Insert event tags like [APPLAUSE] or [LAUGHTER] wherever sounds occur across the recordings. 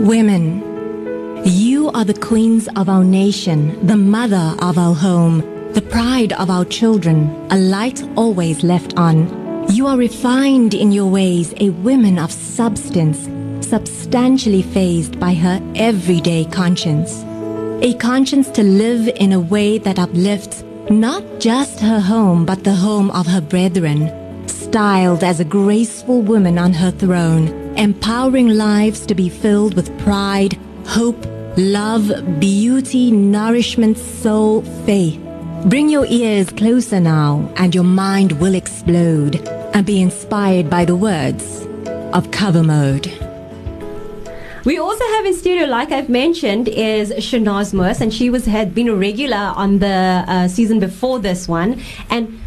Women, you are the queens of our nation, the mother of our home, the pride of our children, a light always left on. You are refined in your ways, a woman of substance, substantially phased by her everyday conscience. A conscience to live in a way that uplifts not just her home, but the home of her brethren. Styled as a graceful woman on her throne, empowering lives to be filled with pride, hope, love, beauty, nourishment, soul, faith. Bring your ears closer now, and your mind will explode and be inspired by the words of cover mode. We also have in studio, like I've mentioned, is Shenaaz Moos, and she was had been a regular on the uh, season before this one, and.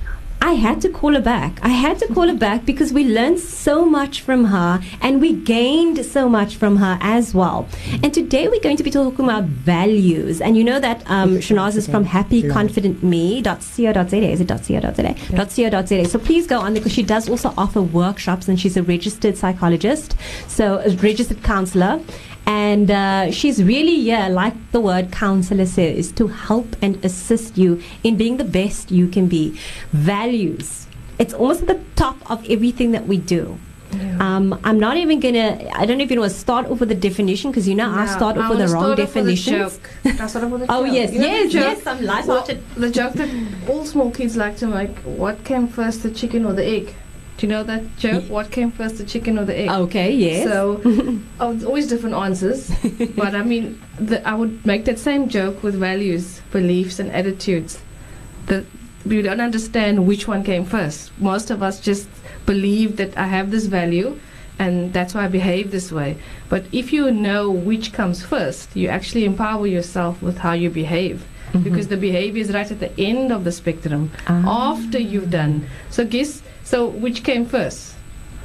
I had to call her back. I had to call her back because we learned so much from her and we gained so much from her as well. And today we're going to be talking about values. And you know that um, Shenaaz is from happyconfidentme.co.za. Is it .co.za? .co.za. So please go on there because she does also offer workshops and she's a registered psychologist, so a registered counselor. And uh, she's really, yeah, like the word counselor says, to help and assist you in being the best you can be. Values. It's almost at the top of everything that we do. Um, I'm not even gonna. I don't even want to start off with the definition because you know I start off I with the wrong start off with a definitions. joke. Can I start off with a [LAUGHS] Oh yes, You know yes, yes. I'm light Well, the joke that all small kids like to make: what came first, the chicken or the egg? Do you know that joke? What came first, the chicken or the egg? Okay, yes. So, [LAUGHS] oh, it's always different answers. but I mean, the, I would make that same joke with values, beliefs, and attitudes. That we don't understand which one came first. Most of us just believe that I have this value, and that's why I behave this way. But if you know which comes first, you actually empower yourself with how you behave. Because the behavior is right at the end of the spectrum, Ah. after you've done. So guess so which came first?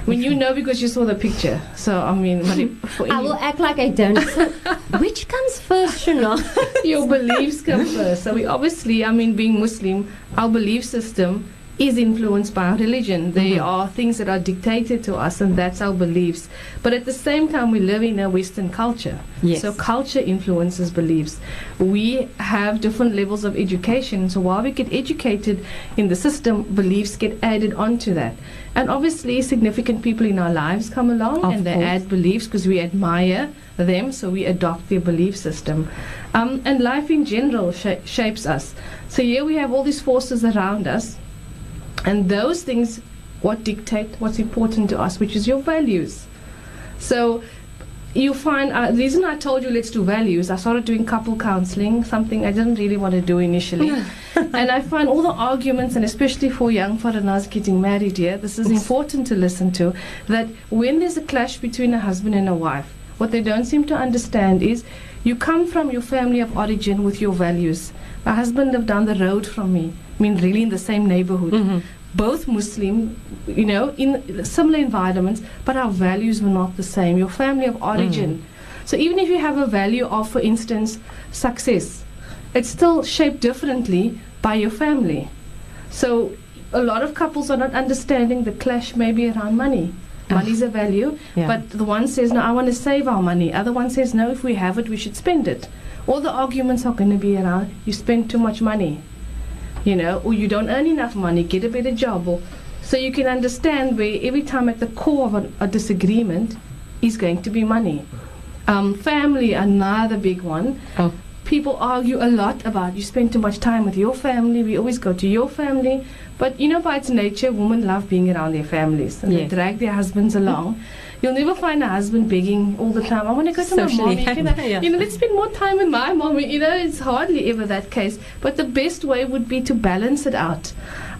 When you know because you saw the picture. So I mean, but if- for I will act like I don't. So, [LAUGHS] which comes first, Shenaaz? your beliefs come first. So we obviously, I mean, being Muslim, our belief system is influenced by our religion. They Mhm. are things that are dictated to us, and that's our beliefs. But at the same time, we live in a Western culture. Yes. So culture influences beliefs. We have different levels of education. So while we get educated in the system, beliefs get added onto that. And obviously, significant people in our lives come along Of and they course. add beliefs because we admire them, so we adopt their belief system. Um, and life in general sha- shapes us. So here we have all these forces around us, and those things what dictate what's important to us, which is your values. So you find uh, the reason I told you let's do values. I started doing couple counseling, something I didn't really want to do initially, [LAUGHS] and I find all the arguments, and especially for young foreigners getting married here, this is important to listen to. That when there's a clash between a husband and a wife, what they don't seem to understand is you come from your family of origin with your values. My husband lived down the road from me. I mean, really in the same neighborhood Mhm. both Muslim, you know, in similar environments, but our values were not the same. Your family of origin. So even if you have a value of, for instance, success, it's still shaped differently by your family. So a lot of couples are not understanding the clash maybe around money. Money is a value, Yeah. but the one says, no, I want to save our money. Other one says, no, if we have it, we should spend it. All the arguments are going to be around, you spend too much money you know, or you don't earn enough money, get a better job, or so you can understand where every time at the core of a, a disagreement is going to be money. Um, family, another big one. Oh. People argue a lot about you spend too much time with your family. We always go to your family, but you know, by its nature, women love being around their families and Yes. they drag their husbands along. [LAUGHS] You'll never find a husband begging all the time. I want to go to Socially, my mom. You, know, yeah. you know, let's spend more time with my mom. You know, it's hardly ever that case. But the best way would be to balance it out.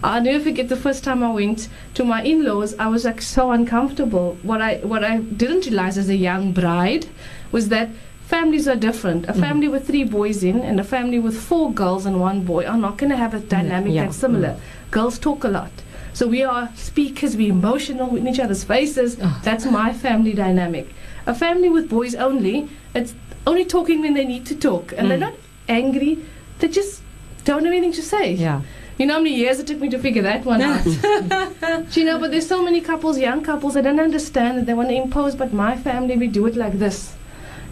I'll never forget the first time I went to my in-laws. I was like so uncomfortable. What I what I didn't realize as a young bride was that families are different. A Mhm. family with three boys in and a family with four girls and one boy are not going to have a dynamic yeah. that's similar. Girls talk a lot. So we are speakers, we're emotional in each other's faces. Oh. That's my family dynamic. A family with boys only, it's only talking when they need to talk. And they're Mm. not angry, they just don't have anything to say. Yeah. You know how many years it took me to figure that one out? [LAUGHS] You know, but there's so many couples, young couples, that don't understand that they want to impose, but my family, we do it like this.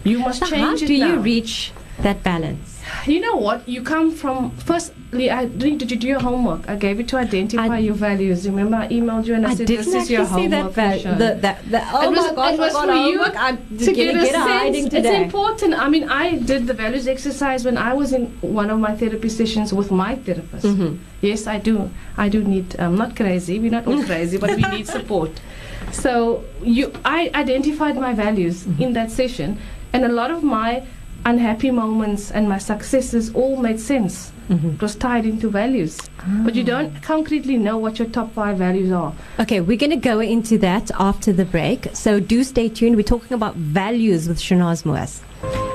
You must So how change it do you reach that balance? You know what? You come from firstly. I did did you do your homework? I gave you to identify I- your values. Remember, I emailed you and I, I said this is your see that. homework. The, that, the, oh It was- my gosh, it was my for God, you homework. I'm to get a get sense. It's important. I mean, I did the values exercise when I was in one of my therapy sessions with my therapist. Mhm. Yes, I do. I do need. I'm not crazy. We're not all crazy, but we need support. So you, I identified my values Mm-hmm. in that session, and a lot of my unhappy moments and my successes all made sense. Mhm. It was tied into values, but you don't concretely know what your top five values are. Okay, we're going to go into that after the break. So do stay tuned. We're talking about values with Shenaaz Moos.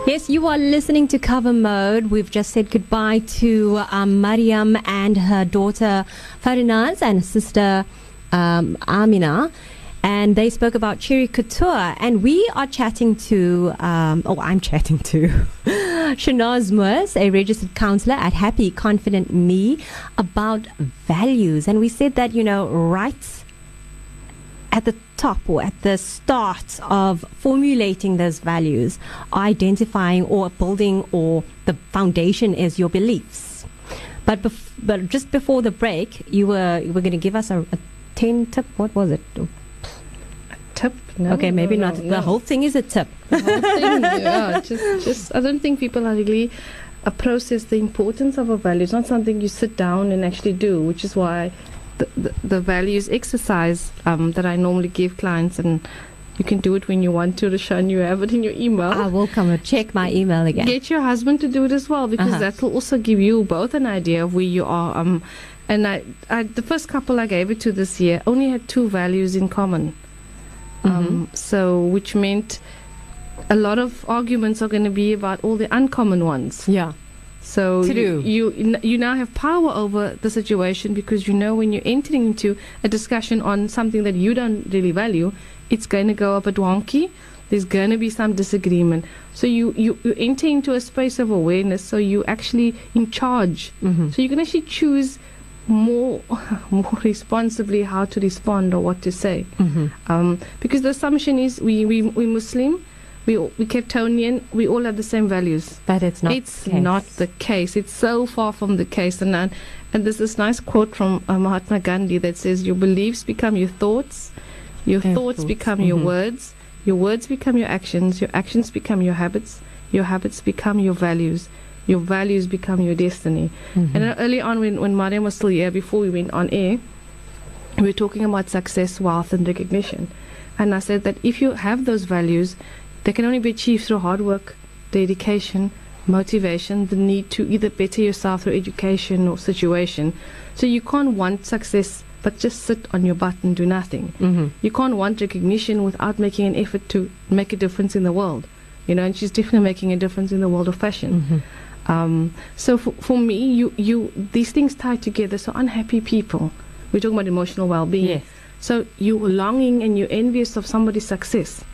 Yes, you are listening to Cover Mode. We've just said goodbye to um, Mariam and her daughter Farinaz and sister um, Amina. And they spoke about Cherry Couture. And we are chatting to, um, oh, I'm chatting to [LAUGHS] Shenaaz Moos, a registered counselor at Happy Confident Me, about values. And we said that, you know, right at the top or at the start of formulating those values, identifying or building or the foundation is your beliefs. But bef- but just before the break, you were you were going to give us a, a ten tip. What was it? Tip? No, okay, maybe no, not. no, The whole thing is a tip. the whole thing. yeah, just, just I don't think people are really uh, process the importance of a value. It's not something you sit down and actually do, which is why the, the, the values exercise um, that I normally give clients, and you can do it when you want to, Rashan, you have it in your email. I will come and check my email again. Get your husband to do it as well because Uh-huh. that will also give you both an idea of where you are. Um, and I, I, the first couple I gave it to this year only had two values in common. Um, so, which meant a lot of arguments are going to be about all the uncommon ones. Yeah. So you, you you now have power over the situation because you know when you're entering into a discussion on something that you don't really value, it's going to go up a wonky. There's going to be some disagreement. So you, you, you enter into a space of awareness. So you're actually in charge. Mm-hmm. So you can actually choose more [LAUGHS] more responsibly how to respond or what to say. Mm-hmm. Um, because the assumption is we we we Muslim, we we Capetonian, we all have the same values But it's not. it's the case. not the case. It's so far from the case. And, and, and there's this nice quote from uh, Mahatma Gandhi that says, Your beliefs become your thoughts, your Your thoughts, thoughts, become your mhm. words, your words become your actions, your actions become your habits, your habits become your values, your values become your destiny. Mhm. And early on, when, when Mariam was still here, before we went on air, we were talking about success, wealth, and recognition. And I said that if you have those values, they can only be achieved through hard work, dedication, motivation, the need to either better yourself through education or situation. So you can't want success but just sit on your butt and do nothing. Mhm. You can't want recognition without making an effort to make a difference in the world. You know, and she's definitely making a difference in the world of fashion. Mhm. Um, so for, for me, you, you these things tie together. So unhappy people, we're talking about emotional well-being. Yes. So you're longing and you're envious of somebody's success,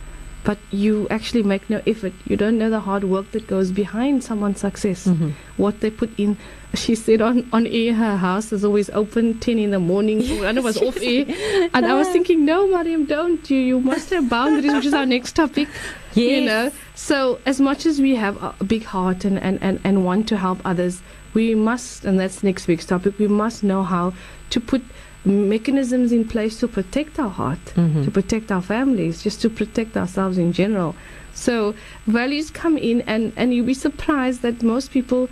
but you actually make no effort. You don't know the hard work that goes behind someone's success, Mhm. what they put in. She said on, on air, her house is always open 10 in the morning. I know it was off air. And I was thinking, no, Mariam, don't. You, you must have boundaries, which is our next topic. You know, so as much as we have a big heart and, and, and, and want to help others, we must, and that's next week's topic, we must know how to put mechanisms in place to protect our heart, Mhm. to protect our families, just to protect ourselves in general. So values come in, and, and you'll be surprised that most people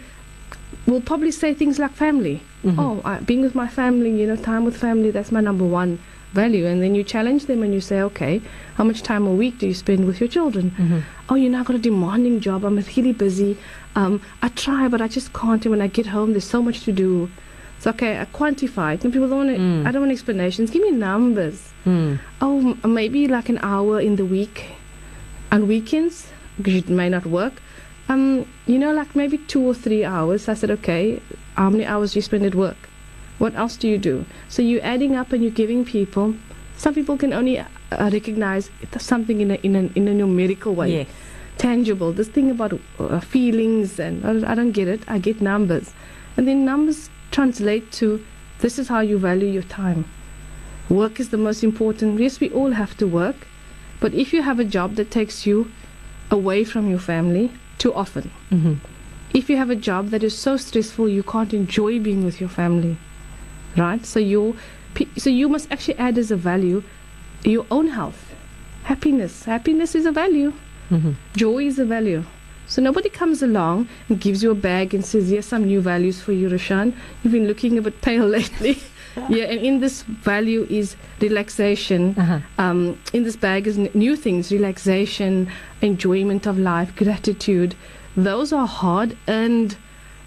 will probably say things like family. Mhm. Oh, I, being with my family, you know, time with family, that's my number one value. And then you challenge them and you say, okay, how much time a week do you spend with your children? Mhm. Oh, you know, I've got a demanding job. I'm really busy. Um, I try, but I just can't. And when I get home, there's so much to do. It's okay. I quantify it. And people don't want. Mm. I don't want explanations. Give me numbers. Mm. Oh, m- maybe like an hour in the week, on weekends because it may not work. Um, you know, like maybe two or three hours. I said, okay. How many hours do you spend at work? What else do you do? So you're adding up and you're giving people. Some people can only uh, recognize something in a in a in a numerical way Yes. tangible. This thing about uh, feelings and I, I don't get it. I get numbers, and then numbers translate to This is how you value your time. Work is the most important. Yes, we all have to work, but if you have a job that takes you away from your family too often, Mm-hmm. if you have a job that is so stressful you can't enjoy being with your family, right? So you, so you must actually add as a value your own health, happiness. Happiness is a value. Mm-hmm. Joy is a value. So nobody comes along and gives you a bag and says, "Here's some new values for you, Rashan. You've been looking a bit pale [LAUGHS] lately." Yeah, and in this value is relaxation. Uh-huh. Um, in this bag is n- new things: relaxation, enjoyment of life, gratitude. Those are hard-earned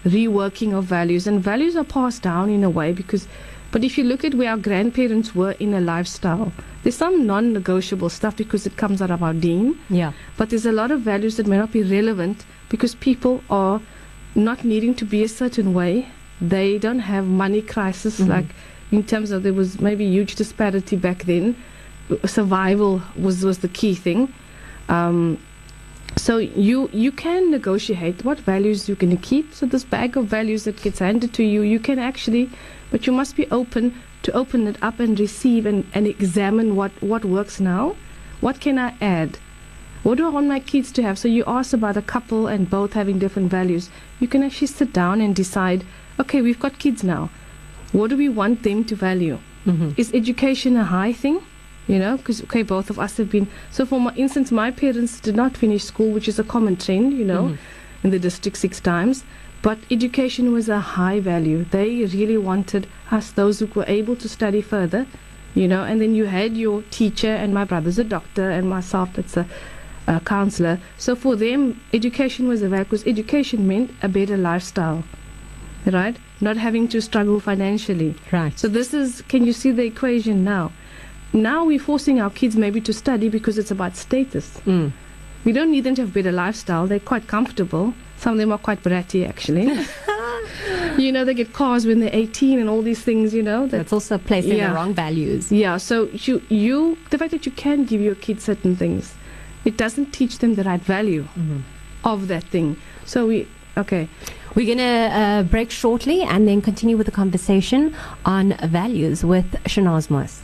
reworking of values, and values are passed down in a way because. But if you look at where our grandparents were in a lifestyle, there's some non-negotiable stuff because it comes out of our deen. Yeah. But there's a lot of values that may not be relevant because people are not needing to be a certain way. They don't have money crisis Mhm. like in terms of there was maybe huge disparity back then. Survival was was the key thing. Um, so you you can negotiate what values you're going to keep. So this bag of values that gets handed to you, you can actually, but you must be open to open it up and receive and, and examine what what works now. What can I add? What do I want my kids to have? So you ask about a couple and both having different values. You can actually sit down and decide, okay, we've got kids now. What do we want them to value? Mm-hmm. Is education a high thing? You know, because, okay, both of us have been. So, for my instance, my parents did not finish school, which is a common trend, you know, Mhm. in the district six times. But education was a high value. They really wanted us, those who were able to study further, you know, and then you had your teacher, and my brother's a doctor, and myself, that's a, a counselor. So, for them, education was a value because education meant a better lifestyle, right? Not having to struggle financially. Right. So this is, can you see the equation now? Now we're forcing our kids maybe to study because it's about status. Mm. We don't need them to have better lifestyle. They're quite comfortable. Some of them are quite bratty, actually. [LAUGHS] you know, they get cars when they're 18 and all these things, you know. That, That's also placing Yeah. the wrong values. yeah, so you, you, the fact that you can give your kids certain things, it doesn't teach them the right value Mm-hmm. of that thing. So we, okay. We're going to uh, break shortly and then continue with the conversation on values with Shenaaz Moos.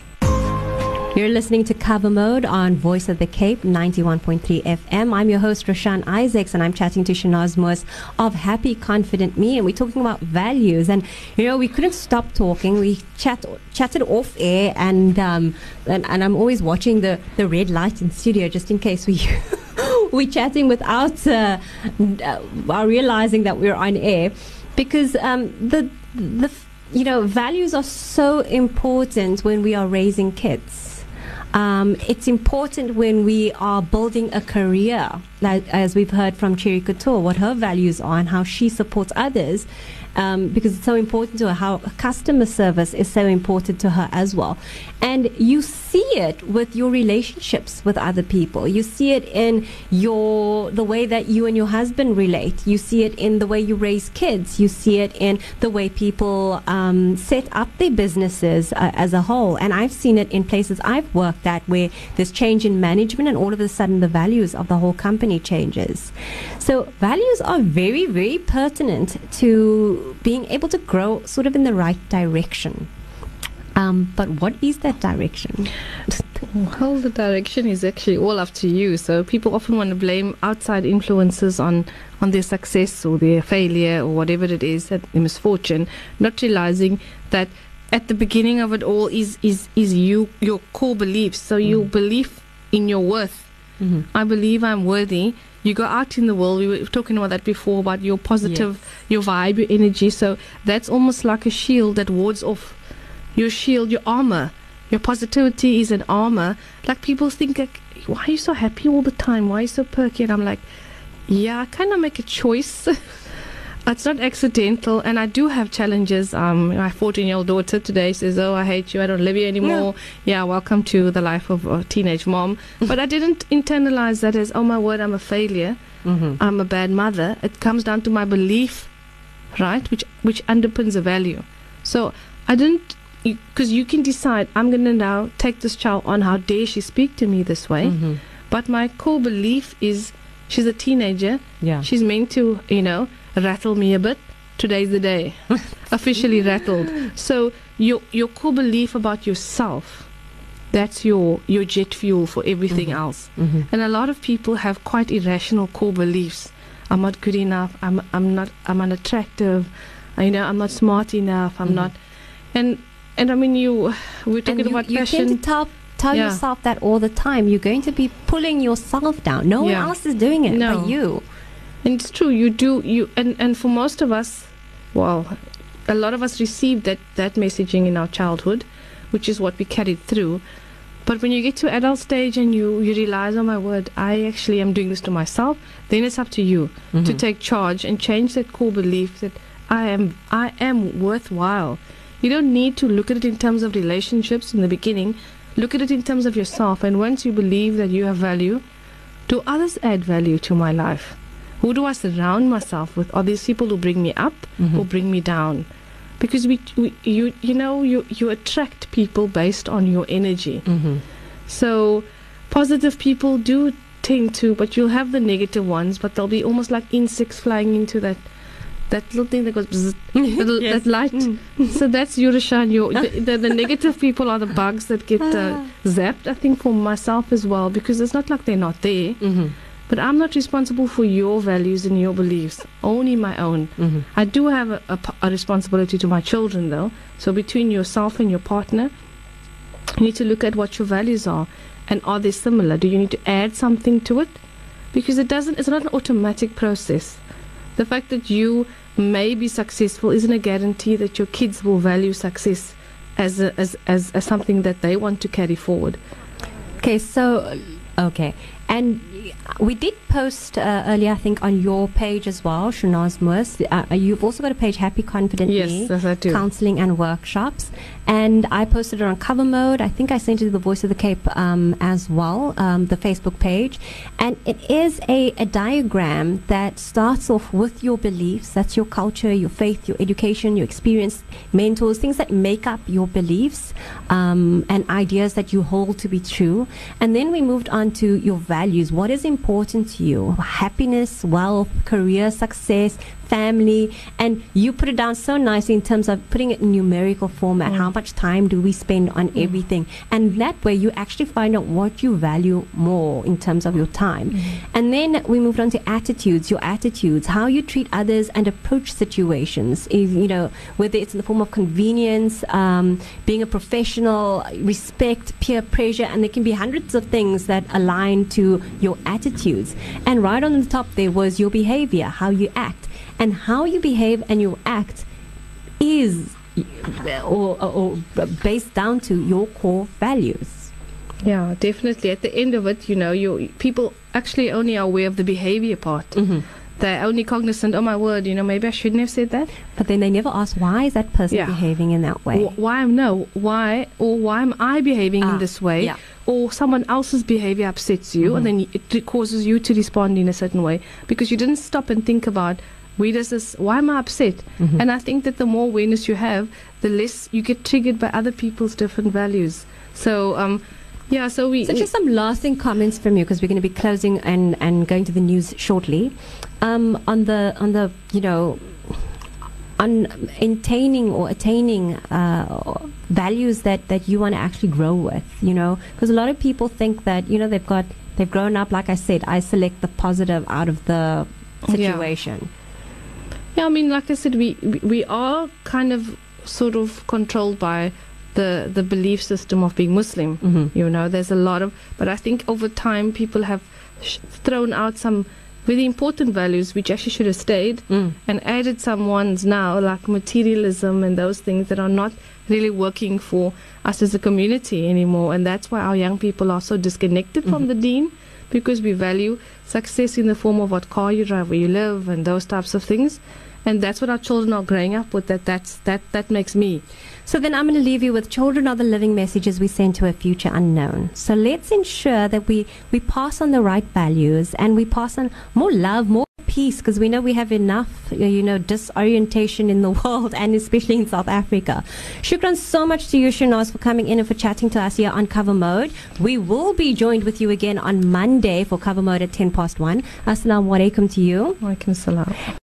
You're listening to Cover Mode on Voice of the Cape 91.3 FM. I'm your host, Roshan Isaacs, and I'm chatting to Shenaaz of Happy Confident Me, and we're talking about values. And, you know, we couldn't stop talking. We chat, chatted off air, and, um, and, and I'm always watching the, the red light in studio just in case we. [LAUGHS] [LAUGHS] we're chatting without uh, uh, realizing that we're on air because um, the the you know values are so important when we are raising kids. Um, it's important when we are building a career, like as we've heard from Cherry Couture, what her values are and how she supports others, um, because it's so important to her. How customer service is so important to her as well, and you see it with your relationships with other people. You see it in your the way that you and your husband relate. You see it in the way you raise kids. You see it in the way people um, set up their businesses uh, as a whole. And I've seen it in places I've worked at where there's change in management, and all of a sudden the values of the whole company changes. So values are very, very pertinent to being able to grow sort of in the right direction. Um, but what is that direction? Well, the direction is actually all up to you. So people often want to blame outside influences on on their success or their failure or whatever it is, that their misfortune, not realizing that at the beginning of it all is is is you your core beliefs. So your Mm. belief in your worth. Mm-hmm. I believe I'm worthy. You go out in the world. We were talking about that before about your positive, your vibe, your energy. So that's almost like a shield that wards off your shield, your armor. Your positivity is an armor. Like people think, like, why are you so happy all the time? Why are you so perky? And I'm like, yeah, I kind of make a choice. [LAUGHS] it's not accidental, and I do have challenges. Um, my 14 year old daughter today says, "Oh, I hate you. I don't love you anymore." Yeah, welcome to the life of a teenage mom. but I didn't internalize that as, "Oh my word, I'm a failure. Mm-hmm. I'm a bad mother." It comes down to my belief, right, which which underpins a value. So I didn't. Because you can decide, I'm going to now take this child on. How dare she speak to me this way? Mm-hmm. But my core belief is she's a teenager. Yeah. She's meant to, you know, rattle me a bit. today's the day. [LAUGHS] Officially rattled. So your your core belief about yourself, that's your your jet fuel for everything Mm-hmm. else. And a lot of people have quite irrational core beliefs. I'm not good enough. I'm I'm not I'm unattractive. uh, You know, I'm not smart enough. I'm Mhm. not and and I mean you we're talking you, about you passion. tend to tell, tell Yeah. yourself that all the time. You're going to be pulling yourself down. No Yeah. one else is doing it No. but you. And it's true, you do you and, and for most of us, well, a lot of us received that, that messaging in our childhood, which is what we carried through. But when you get to adult stage and you, you realize, oh my word, I actually am doing this to myself, then it's up to you to Mhm. take charge and change that core belief that I am I am worthwhile. You don't need to look at it in terms of relationships in the beginning. Look at it in terms of yourself and once you believe that you have value, do others add value to my life? Who do I surround myself with? Are these people who bring me up Mhm. or bring me down? Because we, we you you know you you attract people based on your energy. Mhm. So positive people do tend to, but you'll have the negative ones, but they'll be almost like insects flying into that that little thing that goes [LAUGHS] that, Yes. that light. Mm. So that's Yurushan. Your the, the, the negative people are the bugs that get uh, [LAUGHS] zapped. I think for myself as well, because it's not like they're not there, Mhm. But I'm not responsible for your values and your beliefs, only my own. Mhm. I do have a responsibility to my children, though. So between yourself and your partner, you need to look at what your values are, and are they similar? Do you need to add something to it? Because it doesn't. It's not an automatic process. The fact that you may be successful isn't a guarantee that your kids will value success as a, as, as as something that they want to carry forward. Okay, so okay, and we did post uh, earlier, I think, on your page as well, Shenaaz Moos. Uh, you've also got a page, Happy Confident Me, Yes, yes, I do. counseling and workshops, and I posted it on Cover Mode. I think I sent it to the Voice of the Cape um, as well, um, the Facebook page, and it is a, a diagram that starts off with your beliefs. That's your culture, your faith, your education, your experience, mentors, things that make up your beliefs um, and ideas that you hold to be true. And then we moved on to your values. What is important to you? Happiness, wealth, career success, family. And you put it down so nicely in terms of putting it in numerical format. Mm. How much time do we spend on everything? And that way you actually find out what you value more in terms of your time. And then we moved on to attitudes, your attitudes, how you treat others and approach situations. If, you know, whether it's in the form of convenience, um, being a professional, respect, peer pressure, and there can be hundreds of things that align to your attitudes. And right on the top there was your behavior, how you act. And how you behave and you act is or, or, or based down to your core values. Yeah, definitely. At the end of it, you know, you people actually only are aware of the behavior part. Mm-hmm. They're only cognizant. Oh my word, you know, maybe I shouldn't have said that. But then they never ask why is that person Yeah. behaving in that way. Wh- Why am no? Why or why am I behaving Ah, in this way? yeah. Or someone else's behavior upsets you, Mhm. and then it causes you to respond in a certain way because you didn't stop and think about. Where does this? Why am I upset? Mhm. And I think that the more awareness you have, the less you get triggered by other people's different values. So, um, yeah. So we. So just some lasting comments from you because we're going to be closing and, and going to the news shortly. Um, on the on the you know on attaining or attaining uh, values that, that you want to actually grow with, you know, because a lot of people think that you know they've got they've grown up. Like I said, I select the positive out of the situation. Yeah, I mean, like I said, we we- are kind of sort of controlled by the the belief system of being Muslim. Mm-hmm. You know, there's a lot of, but I think over time people have sh- thrown out some really important values which actually should have stayed Mm. and added some ones now like materialism and those things that are not really working for us as a community anymore and that's why our young people are so disconnected from Mhm. the deen because we value success in the form of what car you drive where you live and those types of things and that's what our children are growing up with that that's that that makes me So then I'm going to leave you with children are the living messages we send to a future unknown. So let's ensure that we, we pass on the right values and we pass on more love, more peace, because we know we have enough, you know, disorientation in the [LAUGHS] world and especially in South Africa. Shukran so much to you, Shenaaz, for coming in and for chatting to us here on Cover Mode. We will be joined with you again on Monday for Cover Mode at 10 past 1. Assalamu alaikum to you. Alaikum salam.